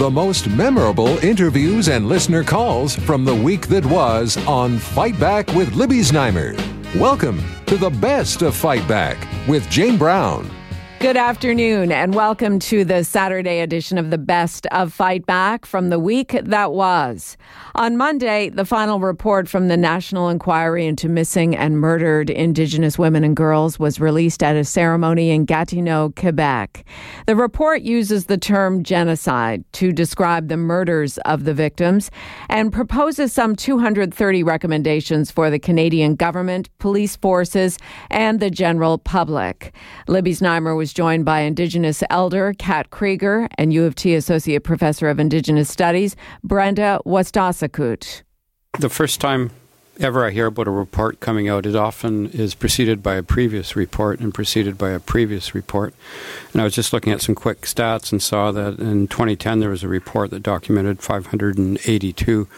The most memorable interviews and listener calls from the week that was on Fight Back with Libby Znaimer. Welcome to the best of Fight Back with Jane Brown. Good afternoon, and welcome to the Saturday edition of the Best of Fight Back from the week that was. On Monday, the final report from the National Inquiry into Missing and Murdered Indigenous Women and Girls was released at a ceremony in Gatineau, Quebec. The report uses the term genocide to describe the murders of the victims and proposes some 230 recommendations for the Canadian government, police forces, and the general public. Libby Znaimer was joined by Indigenous elder Kat Krieger and U of T Associate Professor of Indigenous Studies Brenda Wastasecoot. The first time ever I hear about a report coming out, it often is preceded by a previous report and preceded by a previous report. And I was just looking at some quick stats and saw that in 2010 there was a report that documented 582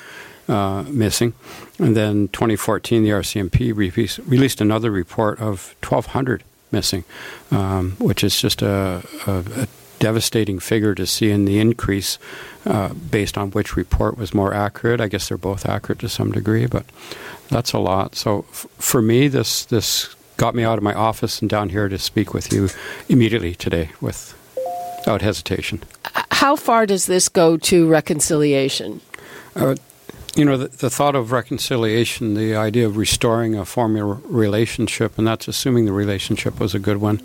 uh, missing. And then 2014, the RCMP released, released another report of 1,200 missing, um, which is just a, a, a, devastating figure to see in the increase uh, based on which report was more accurate. I guess they're both accurate to some degree, but that's a lot. So f- for me, this this got me out of my office and down here to speak with you immediately today without hesitation. How far does this go to reconciliation? Uh, you know, the, the, thought of reconciliation, the idea of restoring a former relationship, and that's assuming the relationship was a good one.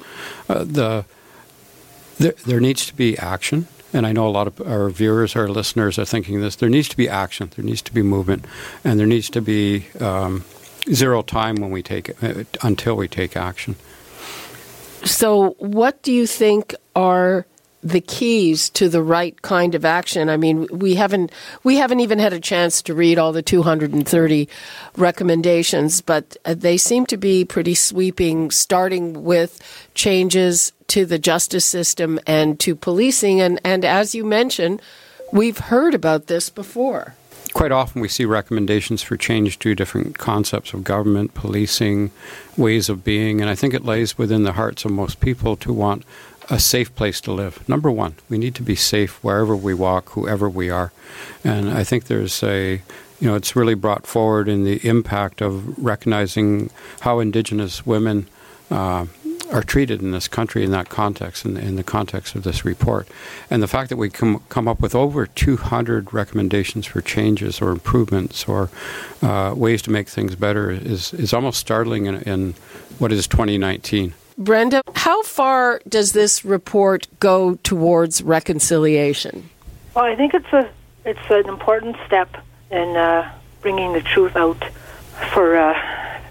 Uh, the there, there needs to be action, and I know a lot of our viewers, our listeners are thinking this. There needs to be action. There needs to be movement, and there needs to be um, zero time when we take uh, until we take action. So, what do you think are the keys to the right kind of action. I mean, we haven't we haven't even had a chance to read all the 230 recommendations, but uh, they seem to be pretty sweeping starting with changes to the justice system and to policing and and as you mentioned, we've heard about this before. Quite often, we see recommendations for change to different concepts of government, policing, ways of being, and I think it lays within the hearts of most people to want a safe place to live. Number one, we need to be safe wherever we walk, whoever we are. And I think there's a, you know, it's really brought forward in the impact of recognizing how Indigenous women uh, are treated in this country in that context, in, in, the context of this report. And the fact that we come, come up with over 200 recommendations for changes or improvements or uh, ways to make things better is, is almost startling in, in what is 2019. Brenda, how far does this report go towards reconciliation? Well, I think it's a it's an important step in uh, bringing the truth out for uh,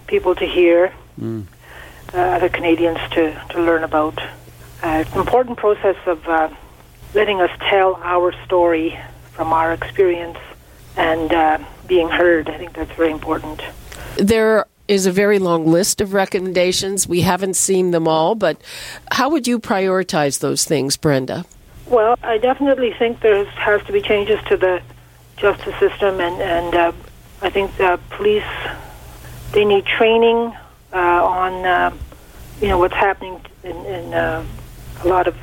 people to hear, mm. Uh, other Canadians to, to learn about. Uh, it's an important process of uh, letting us tell our story from our experience and uh, being heard. I think that's very important. There is a very long list of recommendations. We haven't seen them all, but how would you prioritize those things, Brenda? Well, I definitely think there has to be changes to the justice system, and and uh, I think the police they need training uh, on uh, you know what's happening in, in uh, a lot of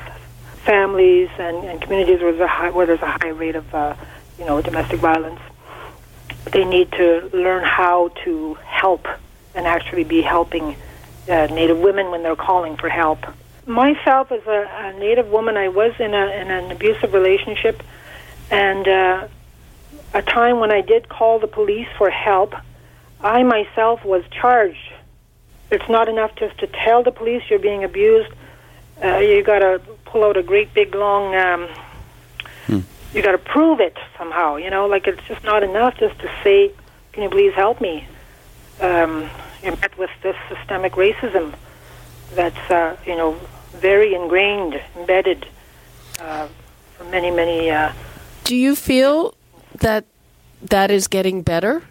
families and, and communities where there's a high, where there's a high rate of uh, you know domestic violence. They need to learn how to help and actually be helping uh, Native women when they're calling for help. Myself, as a, a Native woman, I was in, a, in an abusive relationship, and uh, a time when I did call the police for help, I myself was charged. It's not enough just to tell the police you're being abused. Uh, you got to pull out a great big long. Um, hmm. You got to prove it somehow. You know, like it's just not enough just to say, "Can you please help me?" um, you're met with this systemic racism that's uh, you know very ingrained, embedded uh, for many many. Uh, Do you feel that that is getting better?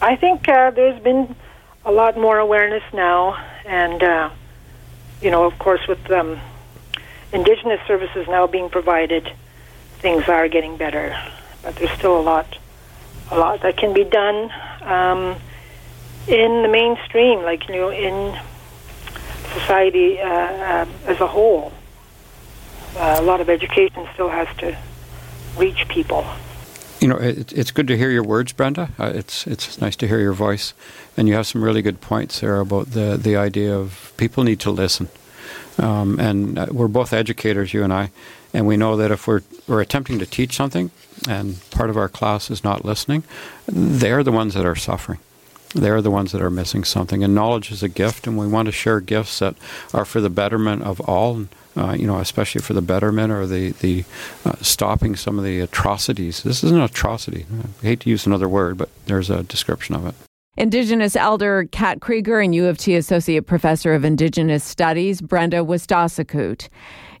I think uh, there's been a lot more awareness now, and uh, you know, of course, with um, indigenous services now being provided, things are getting better. But there's still a lot, a lot that can be done um, in the mainstream, like you know, in society uh, uh, as a whole. Uh, a lot of education still has to reach people. You know, it, it's good to hear your words, Brenda. Uh, it's it's nice to hear your voice, and you have some really good points there about the the idea of people need to listen. Um, and uh, we're both educators, you and I, and we know that if we're we're attempting to teach something, and part of our class is not listening, they're the ones that are suffering. They're the ones that are missing something. And knowledge is a gift, and we want to share gifts that are for the betterment of all. Uh, you know, especially for the betterment or the the uh, stopping some of the atrocities. This is an atrocity. I hate to use another word, but there's a description of it. Indigenous elder Kat Krieger and U of T Associate Professor of Indigenous Studies Brenda Wastasecoot.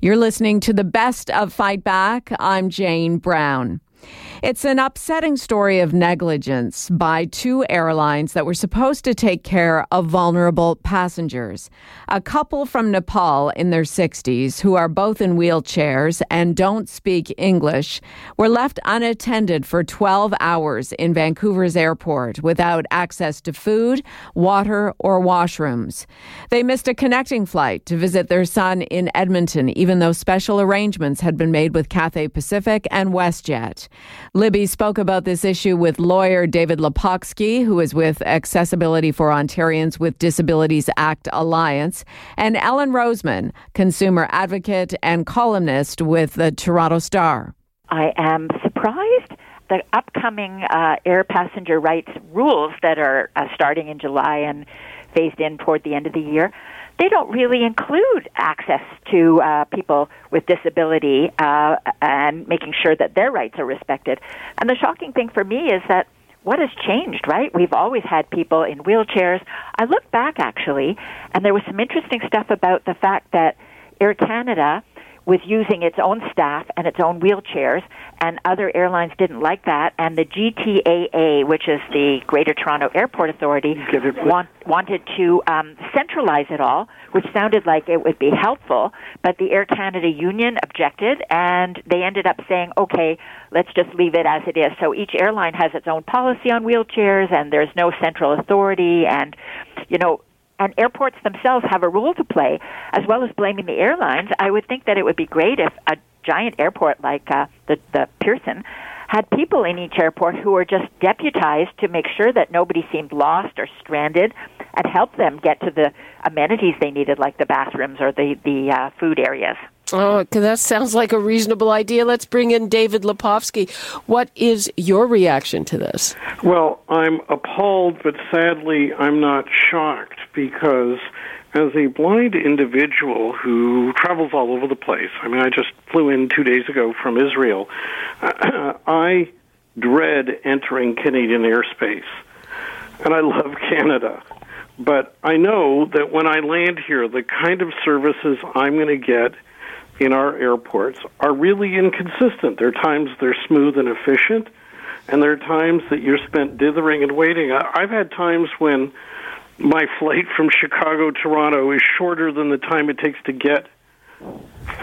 You're listening to the best of Fight Back. I'm Jane Brown. It's an upsetting story of negligence by two airlines that were supposed to take care of vulnerable passengers. A couple from Nepal in their 60s, who are both in wheelchairs and don't speak English, were left unattended for 12 hours in Vancouver's airport without access to food, water, or washrooms. They missed a connecting flight to visit their son in Edmonton, even though special arrangements had been made with Cathay Pacific and WestJet. Libby spoke about this issue with lawyer David Lepofsky, who is with Accessibility for Ontarians with Disabilities Act Alliance, and Ellen Roseman, consumer advocate and columnist with the Toronto Star. I am surprised the upcoming uh, air passenger rights rules that are uh, starting in July and phased in toward the end of the year they don't really include access to uh, people with disability uh, and making sure that their rights are respected. And the shocking thing for me is that what has changed, right? We've always had people in wheelchairs. I look back actually, and there was some interesting stuff about the fact that Air Canada was using its own staff and its own wheelchairs, and other airlines didn't like that. And the GTAA, which is the Greater Toronto Airport Authority, want, wanted to um, centralize it all, which sounded like it would be helpful. But the Air Canada Union objected, and they ended up saying, okay, let's just leave it as it is. So each airline has its own policy on wheelchairs, and there's no central authority, and you know, and airports themselves have a role to play, as well as blaming the airlines. I would think that it would be great if a giant airport like uh, the the Pearson had people in each airport who were just deputized to make sure that nobody seemed lost or stranded and help them get to the amenities they needed, like the bathrooms or the the uh, food areas. Oh, that sounds like a reasonable idea. Let's bring in David Lepofsky. What is your reaction to this? Well, I'm appalled, but sadly, I'm not shocked because as a blind individual who travels all over the place, I mean, I just flew in two days ago from Israel, I dread entering Canadian airspace. And I love Canada. But I know that when I land here, the kind of services I'm going to get in our airports are really inconsistent. There are times they're smooth and efficient, and there are times that you're spent dithering and waiting. I've had times when my flight from Chicago Toronto is shorter than the time it takes to get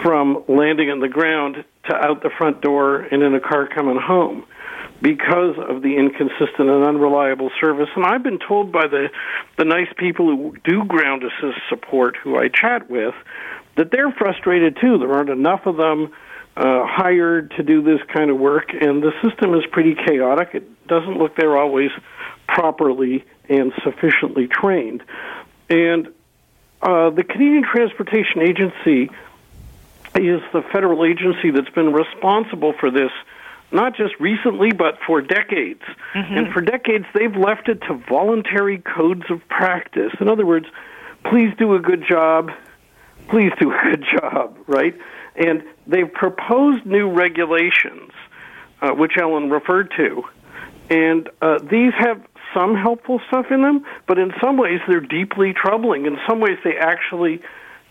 from landing on the ground to out the front door and in a car coming home because of the inconsistent and unreliable service. And I've been told by the the nice people who do ground assist support who I chat with that they're frustrated too. There aren't enough of them uh, hired to do this kind of work, and the system is pretty chaotic. It doesn't look they're always properly and sufficiently trained. And uh, the Canadian Transportation Agency is the federal agency that's been responsible for this not just recently, but for decades. Mm-hmm. And for decades, they've left it to voluntary codes of practice. In other words, please do a good job, please do a good job, right? And they've proposed new regulations, uh, which Ellen referred to, and uh, these have some helpful stuff in them, but in some ways they're deeply troubling. In some ways, they actually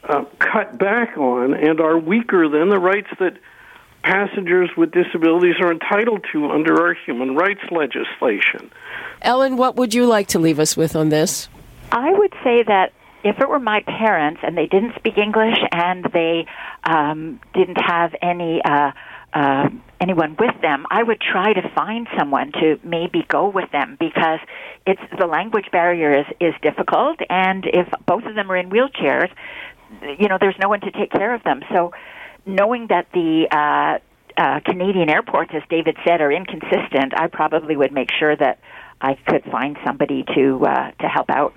uh, cut back on and are weaker than the rights that passengers with disabilities are entitled to under our human rights legislation. Ellen, what would you like to leave us with on this? I would say that if it were my parents and they didn't speak English and they um, didn't have any uh, uh, anyone with them, I would try to find someone to maybe go with them because it's the language barrier is is difficult, and if both of them are in wheelchairs, you know, there's no one to take care of them. So, knowing that the uh, uh, Canadian airports, as David said, are inconsistent, I probably would make sure that I could find somebody to uh, to help out.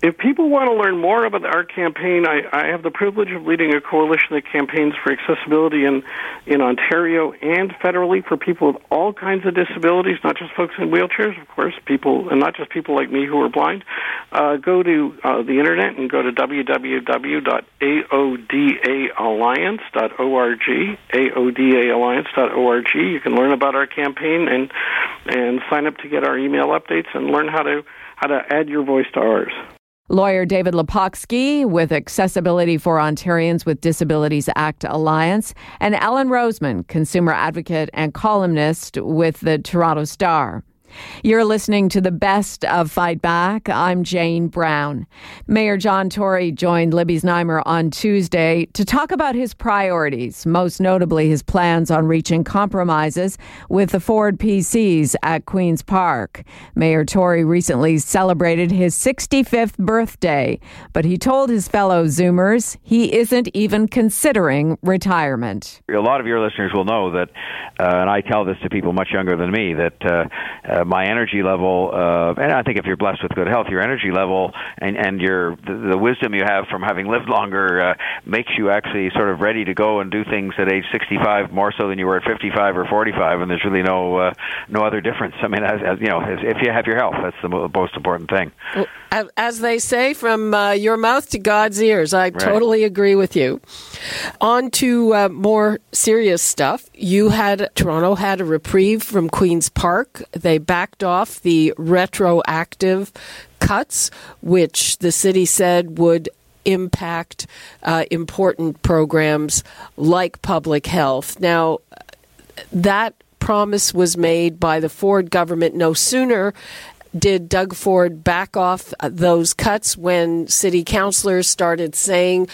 If people want to learn more about our campaign, I, I have the privilege of leading a coalition that campaigns for accessibility in, in Ontario and federally for people with all kinds of disabilities, not just folks in wheelchairs, of course, people, and not just people like me who are blind. Uh, go to uh, the internet and go to www.aodaalliance.org, aodaalliance.org. You can learn about our campaign and, and sign up to get our email updates and learn how to, how to add your voice to ours. Lawyer David Lepofsky with Accessibility for Ontarians with Disabilities Act Alliance, and Ellen Roseman, consumer advocate and columnist with the Toronto Star. You're listening to the best of Fight Back. I'm Jane Brown. Mayor John Tory joined Libby Znaimer on Tuesday to talk about his priorities, most notably his plans on reaching compromises with the Ford PCs at Queen's Park. Mayor Tory recently celebrated his 65th birthday, but he told his fellow Zoomers he isn't even considering retirement. A lot of your listeners will know that, uh, and I tell this to people much younger than me, that uh, uh, my energy level, uh, and I think if you're blessed with good health, your energy level and and your the, the wisdom you have from having lived longer uh, makes you actually sort of ready to go and do things at age 65 more so than you were at 55 or 45, and there's really no uh, no other difference. I mean, as, as you know, as, if you have your health, that's the most important thing. Well, as they say, from uh, your mouth to God's ears. I right. totally agree with you. On to uh, more serious stuff. You had Toronto had a reprieve from Queens Park. They backed off the retroactive cuts, which the city said would impact uh, important programs like public health. Now, that promise was made by the Ford government no sooner did Doug Ford back off those cuts when city councilors started saying,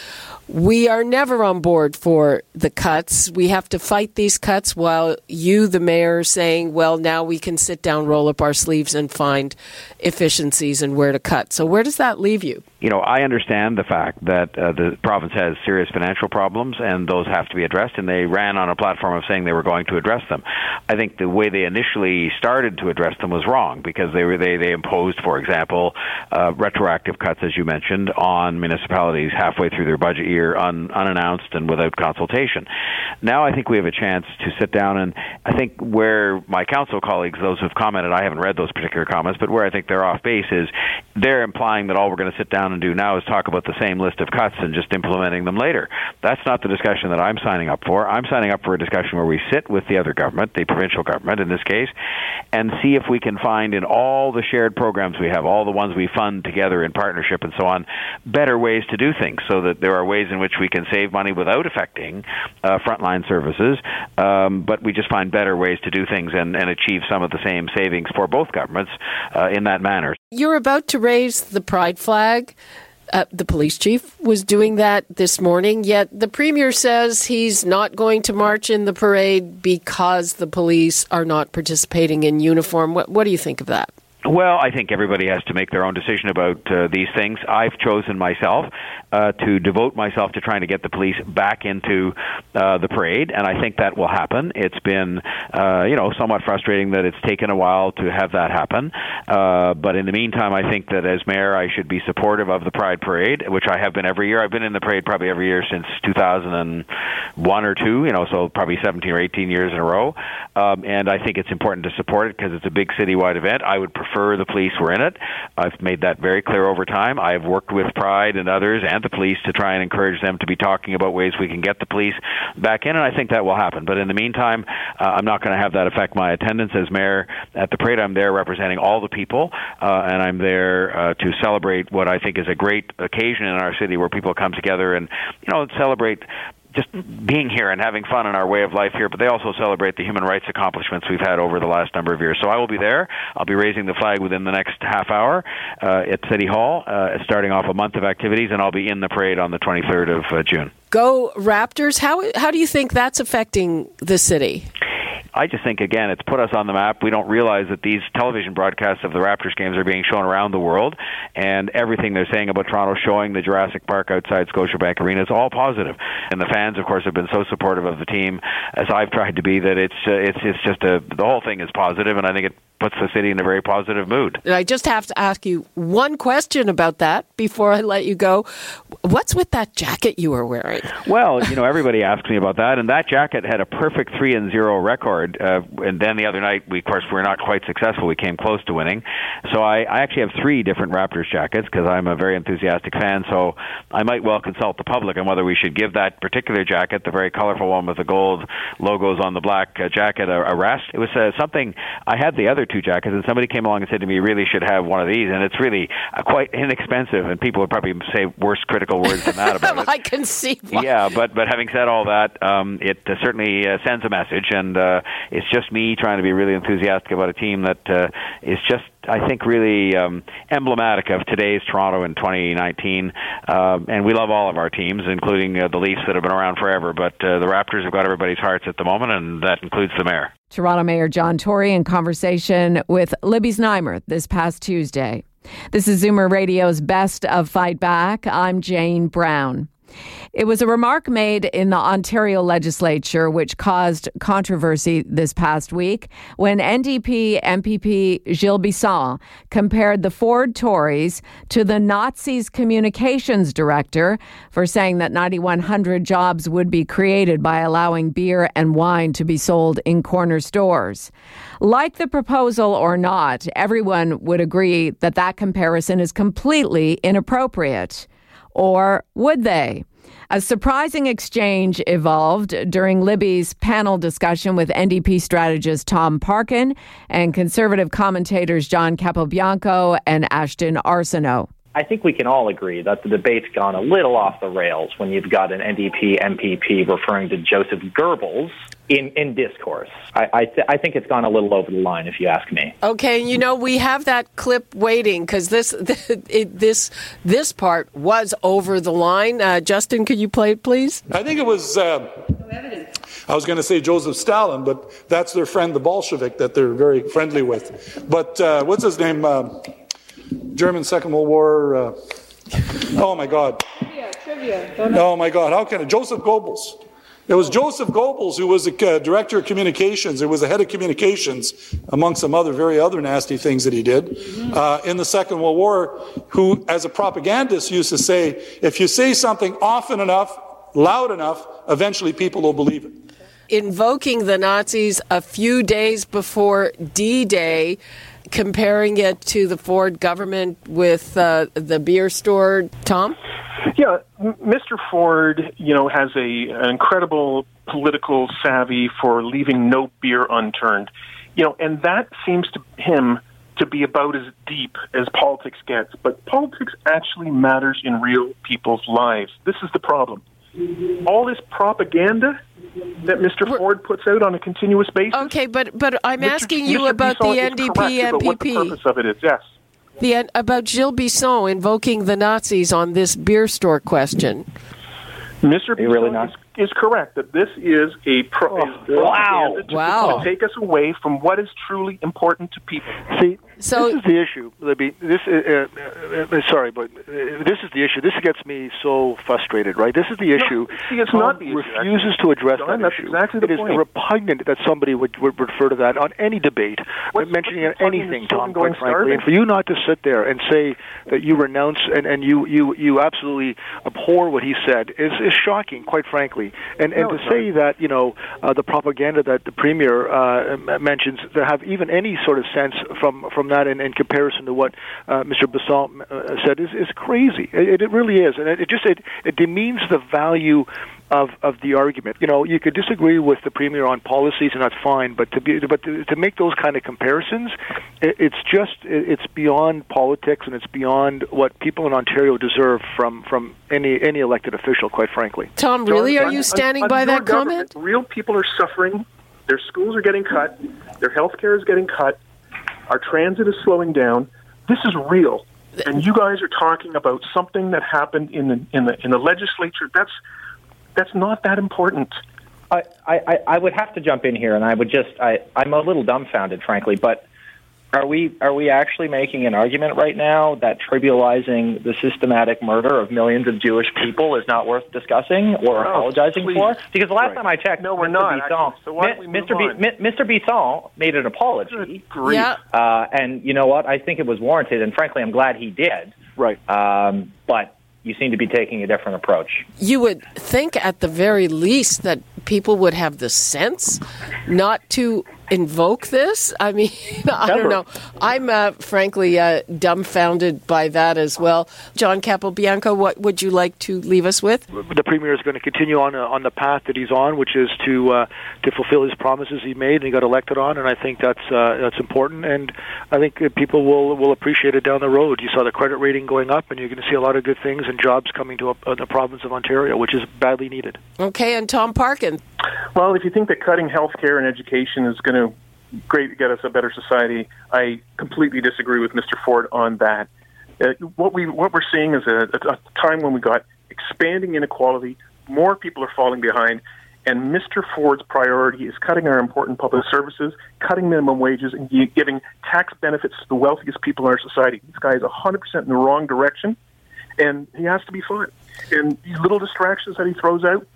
we are never on board for the cuts. We have to fight these cuts while you, the mayor, saying, well, now we can sit down, roll up our sleeves, and find efficiencies and where to cut. So, where does that leave you? You know, I understand the fact that uh, the province has serious financial problems and those have to be addressed, and they ran on a platform of saying they were going to address them. I think the way they initially started to address them was wrong because they were they, they imposed, for example, uh, retroactive cuts, as you mentioned, on municipalities halfway through their budget year un, unannounced and without consultation. Now I think we have a chance to sit down and I think where my council colleagues, those who've commented, I haven't read those particular comments, but where I think they're off base is they're implying that all we're going to sit down and do now is talk about the same list of cuts and just implementing them later. That's not the discussion that I'm signing up for. I'm signing up for a discussion where we sit with the other government, the provincial government in this case, and see if we can find in all the shared programs we have, all the ones we fund together in partnership and so on, better ways to do things so that there are ways in which we can save money without affecting uh, frontline services, um, but we just find better ways to do things and, and achieve some of the same savings for both governments uh, in that manner. You're about to raise the pride flag. Uh, the police chief was doing that this morning, yet the premier says he's not going to march in the parade because the police are not participating in uniform. What, what do you think of that? Well, I think everybody has to make their own decision about uh, these things. I've chosen myself uh, to devote myself to trying to get the police back into uh, the parade, and I think that will happen. It's been, uh, you know, somewhat frustrating that it's taken a while to have that happen. Uh, but in the meantime, I think that as mayor, I should be supportive of the Pride Parade, which I have been every year. I've been in the parade probably every year since 2001 or two, you know, so probably 17 or 18 years in a row. Um, and I think it's important to support it because it's a big citywide event. I would prefer prefer the police were in it. I've made that very clear over time. I've worked with Pride and others and the police to try and encourage them to be talking about ways we can get the police back in, and I think that will happen. But in the meantime, uh, I'm not going to have that affect my attendance as mayor at the parade. I'm there representing all the people, uh, and I'm there uh, to celebrate what I think is a great occasion in our city where people come together and you know celebrate just being here and having fun in our way of life here, but they also celebrate the human rights accomplishments we've had over the last number of years. So I will be there. I'll be raising the flag within the next half hour uh, at City Hall, uh, starting off a month of activities, and I'll be in the parade on the 23rd of uh, June. Go Raptors! How how do you think that's affecting the city? I just think again, it's put us on the map. We don't realize that these television broadcasts of the Raptors games are being shown around the world, and everything they're saying about Toronto, showing the Jurassic Park outside Scotiabank Arena, is all positive. And the fans, of course, have been so supportive of the team, as I've tried to be. That it's uh, it's it's just a the whole thing is positive, and I think it puts the city in a very positive mood. And I just have to ask you one question about that before I let you go. What's with that jacket you were wearing? Well, you know, everybody asks me about that, and that jacket had a perfect three and zero record. Uh, and then the other night, we of course were not quite successful. We came close to winning. So I, I actually have three different Raptors jackets because I'm a very enthusiastic fan. So I might well consult the public on whether we should give that particular jacket, the very colorful one with the gold logos on the black uh, jacket, a, a rest. It was uh, something I had the other two jackets, and somebody came along and said to me, "You really should have one of these." And it's really uh, quite inexpensive, and people would probably say worse critical words than that about it. I can see. Why. Yeah, but but having said all that, um, it uh, certainly uh, sends a message, and uh, it's just me trying to be really enthusiastic about a team that uh, is just I think really um, emblematic of today's Toronto in 2019. Um, and we love all of our teams, including uh, the Leafs that have been around forever. But uh, the Raptors have got everybody's hearts at the moment, and that includes the mayor. Toronto Mayor John Tory in conversation with Libby Znaimer this past Tuesday. This is Zoomer Radio's Best of Fight Back. I'm Jane Brown. It was a remark made in the Ontario legislature which caused controversy this past week when NDP MPP Gilles Bisson compared the Ford Tories to the Nazis' communications director for saying that 9,100 jobs would be created by allowing beer and wine to be sold in corner stores. Like the proposal or not, everyone would agree that that comparison is completely inappropriate. Or would they? A surprising exchange evolved during Libby's panel discussion with NDP strategist Tom Parkin and conservative commentators John Capobianco and Ashton Arsenault. I think we can all agree that the debate's gone a little off the rails when you've got an NDP MPP referring to Joseph Goebbels in, in discourse. I, I, th- I, think it's gone a little over the line, if you ask me. Okay, you know we have that clip waiting because this this this part was over the line. Uh, Justin, could you play it, please? I think it was. Uh, I was going to say Joseph Stalin, but that's their friend, the Bolshevik, that they're very friendly with. But uh, what's his name? Uh, German Second World War. Uh, oh my God. Trivia, trivia. Oh my God. How can it? Joseph Goebbels. It was Joseph Goebbels who was the uh, director of communications. It was the head of communications, among some other very other nasty things that he did uh, in the Second World War. Who, as a propagandist, used to say, "If you say something often enough, loud enough, eventually people will believe it." Invoking the Nazis a few days before D-Day comparing it to the Ford government with uh, the beer store, Tom? Yeah, Mr. Ford, you know, has a an incredible political savvy for leaving no beer unturned. You know, and that seems to him to be about as deep as politics gets. But politics actually matters in real people's lives. This is the problem. All this propaganda that Mr. Ford puts out on a continuous basis. Okay, but but I'm Mr. asking you Mr. about Bisson the NDP MPP. What the purpose of it is, yes. The uh, about Gilles Bisson invoking the Nazis on this beer store question. Mr. Bisson really is, is, correct that this is a pro- oh, wow to, wow to take us away from what is truly important to people. See, so this is the issue, Libby. This, uh, uh, uh, sorry, but uh, this is the issue. This gets me so frustrated. Right? This is the issue. No, see, it's Tom not the issue. refuses to address John, that that's issue. Exactly the it point. is repugnant that somebody would, would refer to that on any debate, What's, mentioning what's anything, Tom. Quite frankly, starving? and for you not to sit there and say that you renounce and, and you, you you absolutely abhor what he said is is shocking. Quite frankly, and and No, to say that you know uh, the propaganda that the premier uh, mentions to have even any sort of sense from from that in, in comparison to what uh, Mr. Basalt uh, said is is crazy. It, it really is, and it, it just it, it demeans the value of of the argument. You know, you could disagree with the premier on policies, and that's fine. But to be but to, to make those kind of comparisons, it, it's just it, it's beyond politics, and it's beyond what people in Ontario deserve from from any any elected official. Quite frankly, Tom, really, are you standing by that comment? Real people are suffering. Their schools are getting cut. Their health care is getting cut. Our transit is slowing down. This is real, and you guys are talking about something that happened in the in the in the legislature. That's that's not that important. I, I, I would have to jump in here, and I would just I, I'm a little dumbfounded, frankly. But are we are we actually making an argument right now that trivializing the systematic murder of millions of Jewish people is not worth discussing or No, apologizing please. for? Because the last Right. time I checked, No, we're Mr. not, Bisson, actually. So why don't we Mi- move Mr. on? Mr. Bisson made an apology. Great. Yeah. Uh, and you know what? I think it was warranted, and frankly, I'm glad he did. Right. Um, but you seem to be taking a different approach. You would think, at the very least, that people would have the sense not to invoke this. I mean, I don't know. I'm uh, frankly uh, dumbfounded by that as well. John Capobianco, what would you like to leave us with? the premier is going to continue on uh, on the path that he's on, which is to uh, to fulfill his promises he made and he got elected on, and I think that's uh, that's important, and I think uh, people will will appreciate it down the road. You saw the credit rating going up, and you're going to see a lot of good things and jobs coming to uh, the province of Ontario, which is badly needed. Okay, and Tom Parkin. Well, if you think that cutting health care and education is going to great to get us a better society, I completely disagree with Mr. Ford on that. Uh, what we what we're seeing is a, a time when we got expanding inequality, more people are falling behind, and Mr. Ford's priority is cutting our important public services, cutting minimum wages, and giving tax benefits to the wealthiest people in our society. This guy is 100% in the wrong direction, and he has to be fought. And these little distractions that he throws out,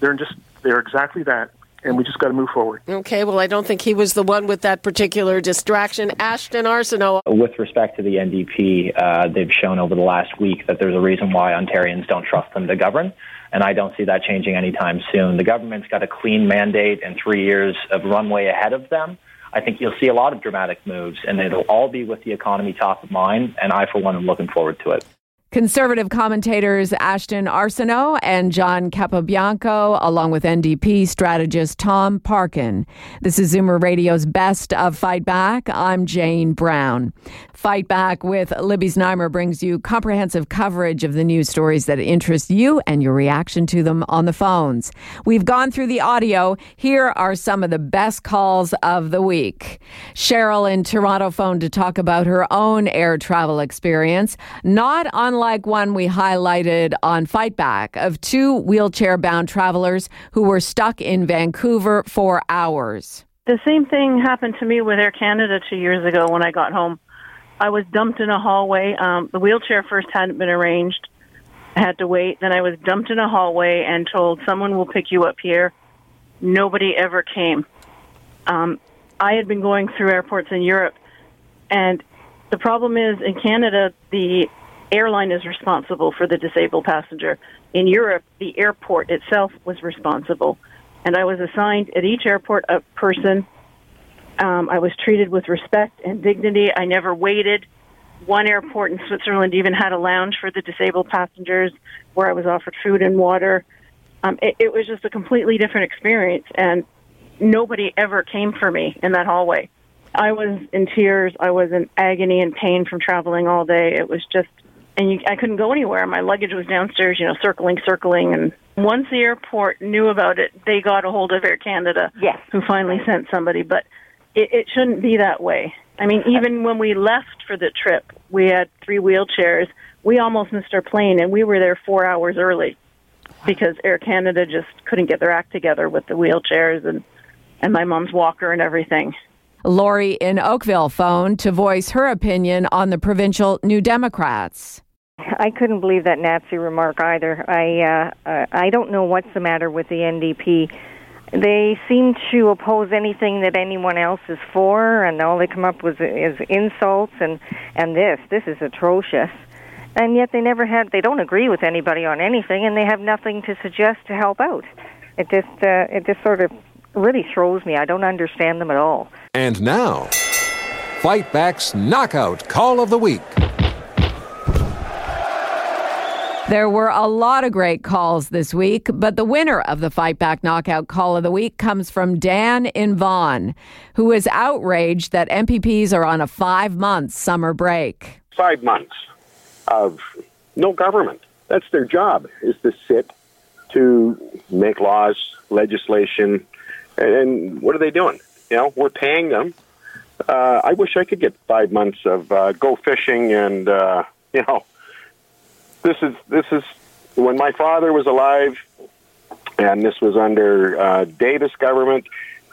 they're just they're exactly that, and we just got to move forward. Okay, well, I don't think he was the one with that particular distraction. Ashton Arsenault. With respect to the NDP, uh, they've shown over the last week that there's a reason why Ontarians don't trust them to govern, and I don't see that changing anytime soon. The government's got a clean mandate and three years of runway ahead of them. I think you'll see a lot of dramatic moves, and it'll all be with the economy top of mind, and I, for one, am looking forward to it. Conservative commentators Ashton Arsenault and John Capobianco, along with NDP strategist Tom Parkin. This is Zoomer Radio's Best of Fight Back. I'm Jane Brown. Fight Back with Libby Znaimer brings you comprehensive coverage of the news stories that interest you and your reaction to them on the phones. We've gone through the audio. Here are some of the best calls of the week. Cheryl in Toronto phoned to talk about her own air travel experience, not unlike one we highlighted on Fight Back of two wheelchair bound travelers who were stuck in Vancouver for hours. The same thing happened to me with Air Canada two years ago when I got home. I was dumped in a hallway. Um, the wheelchair first hadn't been arranged. I had to wait. Then I was dumped in a hallway and told someone will pick you up here. Nobody ever came. Um, I had been going through airports in Europe, and the problem is in Canada, the airline is responsible for the disabled passenger. In Europe, the airport itself was responsible. And I was assigned at each airport a person. Um, I was treated with respect and dignity. I never waited. One airport in Switzerland even had a lounge for the disabled passengers where I was offered food and water. Um, it, it was just a completely different experience, and nobody ever came for me in that hallway. I was in tears. I was in agony and pain from traveling all day. It was just, and you, I couldn't go anywhere. My luggage was downstairs, you know, circling, circling. And once the airport knew about it, they got a hold of Air Canada, yes. who finally sent somebody. But it, it shouldn't be that way. I mean, even when we left for the trip, we had three wheelchairs. We almost missed our plane, and we were there four hours early because Air Canada just couldn't get their act together with the wheelchairs and and my mom's walker and everything. Lori in Oakville phoned to voice her opinion on the provincial New Democrats. I couldn't believe that Nazi remark either. I uh, uh, I don't know what's the matter with the NDP. They seem to oppose anything that anyone else is for, and all they come up with is insults and and this. This is atrocious. And yet they never had. They don't agree with anybody on anything, and they have nothing to suggest to help out. It just uh, it just sort of really throws me. I don't understand them at all. And now, Fight Back's Knockout Call of the Week. There were a lot of great calls this week, but the winner of the Fight Back Knockout Call of the Week comes from Dan in Vaughan, who is outraged that MPPs are on a five month summer break. Five months of no government. That's their job, is to sit to make laws, legislation, and what are they doing? You know, we're paying them. Uh, I wish I could get five months of uh, go fishing and uh, you know, this is this is when my father was alive. and this was under uh, Davis government.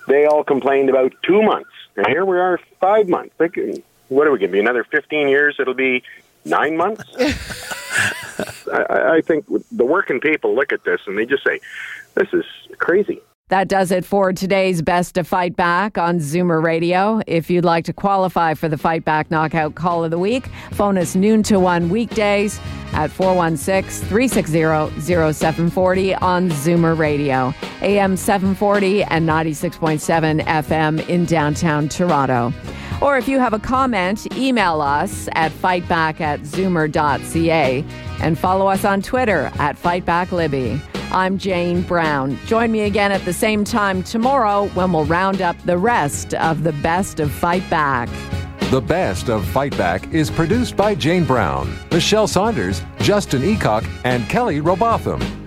They all complained about two months, and here we are, five months. Like, what are we going to be? Another fifteen years? It'll be nine months. I, I think the working people look at this and they just say, "This is crazy." That does it for today's Best to Fight Back on Zoomer Radio. If you'd like to qualify for the Fight Back Knockout Call of the Week, phone us noon to 1 weekdays at 416 360 0740 on Zoomer Radio, AM 740 and 96.7 FM in downtown Toronto. Or if you have a comment, email us at fightback at zoomer.ca and follow us on Twitter at FightbackLibby. I'm Jane Brown. Join me again at the same time tomorrow when we'll round up the rest of the best of Fight Back. The Best of Fight Back is produced by Jane Brown, Michelle Saunders, Justin Eacock, and Kelly Robotham.